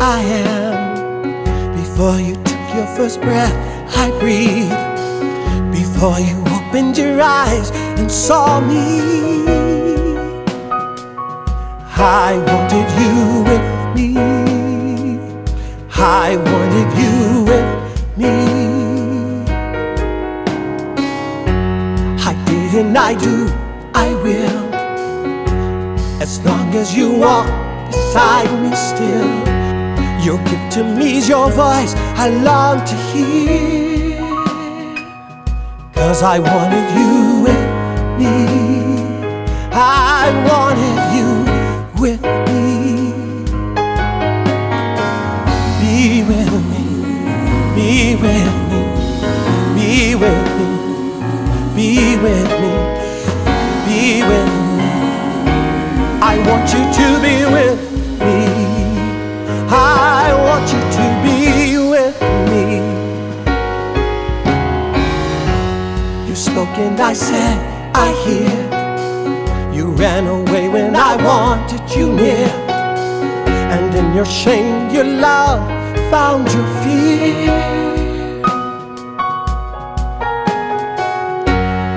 I am. Before you took your first breath, I breathe. Before you opened your eyes and saw me, I wanted you with me. I wanted you with me. I did and I do, I will. As long as you walk beside me still, your gift to me is your voice I long to hear. Cause I wanted you with me. I wanted you with me. Be with me. Be with me. Be with me. Be with me. Be with me. I want you to be with me. And I said, I hear. You ran away when I wanted you near. And in your shame, your love found your fear.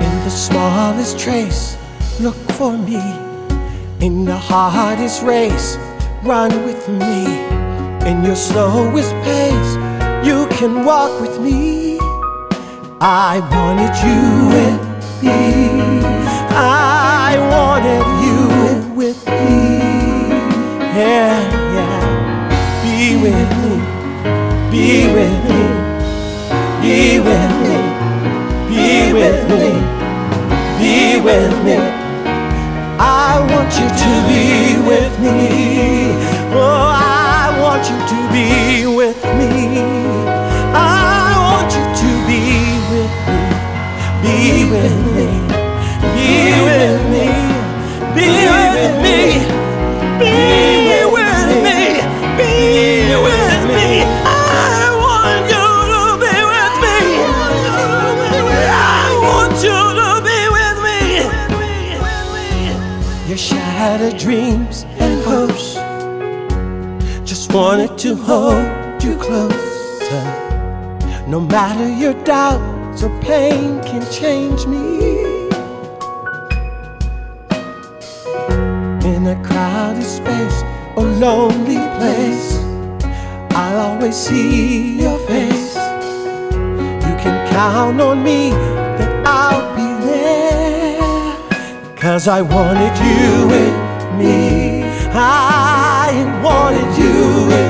In the smallest trace, look for me. In the hardest race, run with me. In your slowest pace, you can walk with me. I wanted you with me. I wanted you with me. Yeah, yeah. Be with me. Be with me. Be with me. Be with me. Be with me. I want you to be with me. Oh, Your shattered dreams and hopes. Just wanted to hold you closer. No matter your doubts or pain can change me. In a crowded space or lonely place, I'll always see your face. You can count on me Cause I wanted you with me. I wanted you me.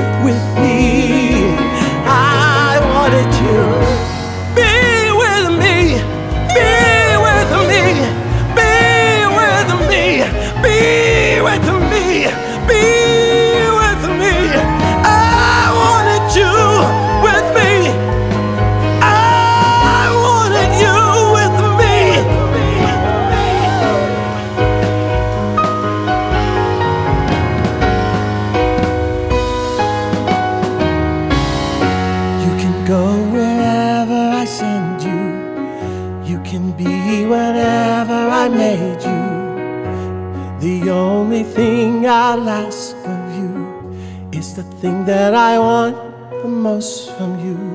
I send you. You can be whatever I made you. The only thing I'll ask of you is the thing that I want the most from you.